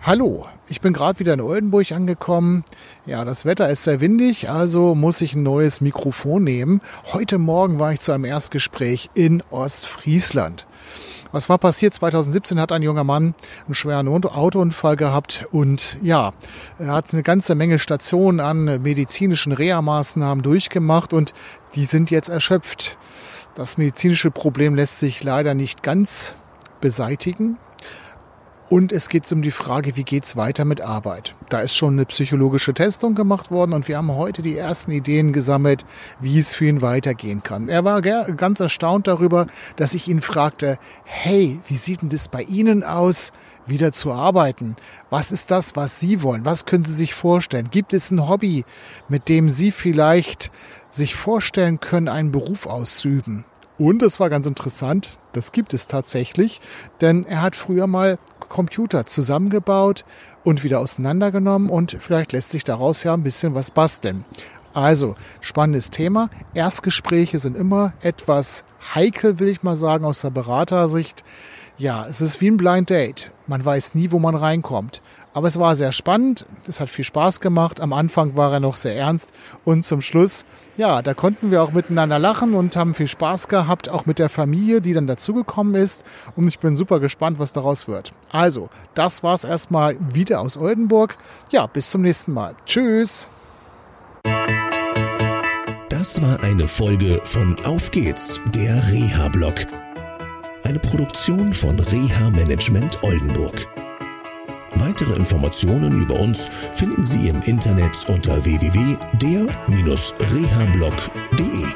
Hallo, ich bin gerade wieder in Oldenburg angekommen. Ja, das Wetter ist sehr windig, also muss ich ein neues Mikrofon nehmen. Heute Morgen war ich zu einem Erstgespräch in Ostfriesland. Was war passiert? 2017 hat ein junger Mann einen schweren Autounfall gehabt und ja, er hat eine ganze Menge Stationen an medizinischen Reha-Maßnahmen durchgemacht und die sind jetzt erschöpft. Das medizinische Problem lässt sich leider nicht ganz beseitigen. Und es geht um die Frage, wie geht's weiter mit Arbeit? Da ist schon eine psychologische Testung gemacht worden und wir haben heute die ersten Ideen gesammelt, wie es für ihn weitergehen kann. Er war ganz erstaunt darüber, dass ich ihn fragte, hey, wie sieht denn das bei Ihnen aus, wieder zu arbeiten? Was ist das, was Sie wollen? Was können Sie sich vorstellen? Gibt es ein Hobby, mit dem Sie vielleicht sich vorstellen können, einen Beruf auszuüben? Und es war ganz interessant, das gibt es tatsächlich, denn er hat früher mal Computer zusammengebaut und wieder auseinandergenommen und vielleicht lässt sich daraus ja ein bisschen was basteln. Also, spannendes Thema. Erstgespräche sind immer etwas heikel, will ich mal sagen, aus der Beratersicht. Ja, es ist wie ein Blind Date. Man weiß nie, wo man reinkommt. Aber es war sehr spannend, es hat viel Spaß gemacht. Am Anfang war er noch sehr ernst und zum Schluss, ja, da konnten wir auch miteinander lachen und haben viel Spaß gehabt, auch mit der Familie, die dann dazugekommen ist. Und ich bin super gespannt, was daraus wird. Also, das war's erstmal wieder aus Oldenburg. Ja, bis zum nächsten Mal. Tschüss. Das war eine Folge von Auf geht's, der Reha-Blog. Eine Produktion von Reha Management Oldenburg. Weitere Informationen über uns finden Sie im Internet unter www.der-rehablog.de.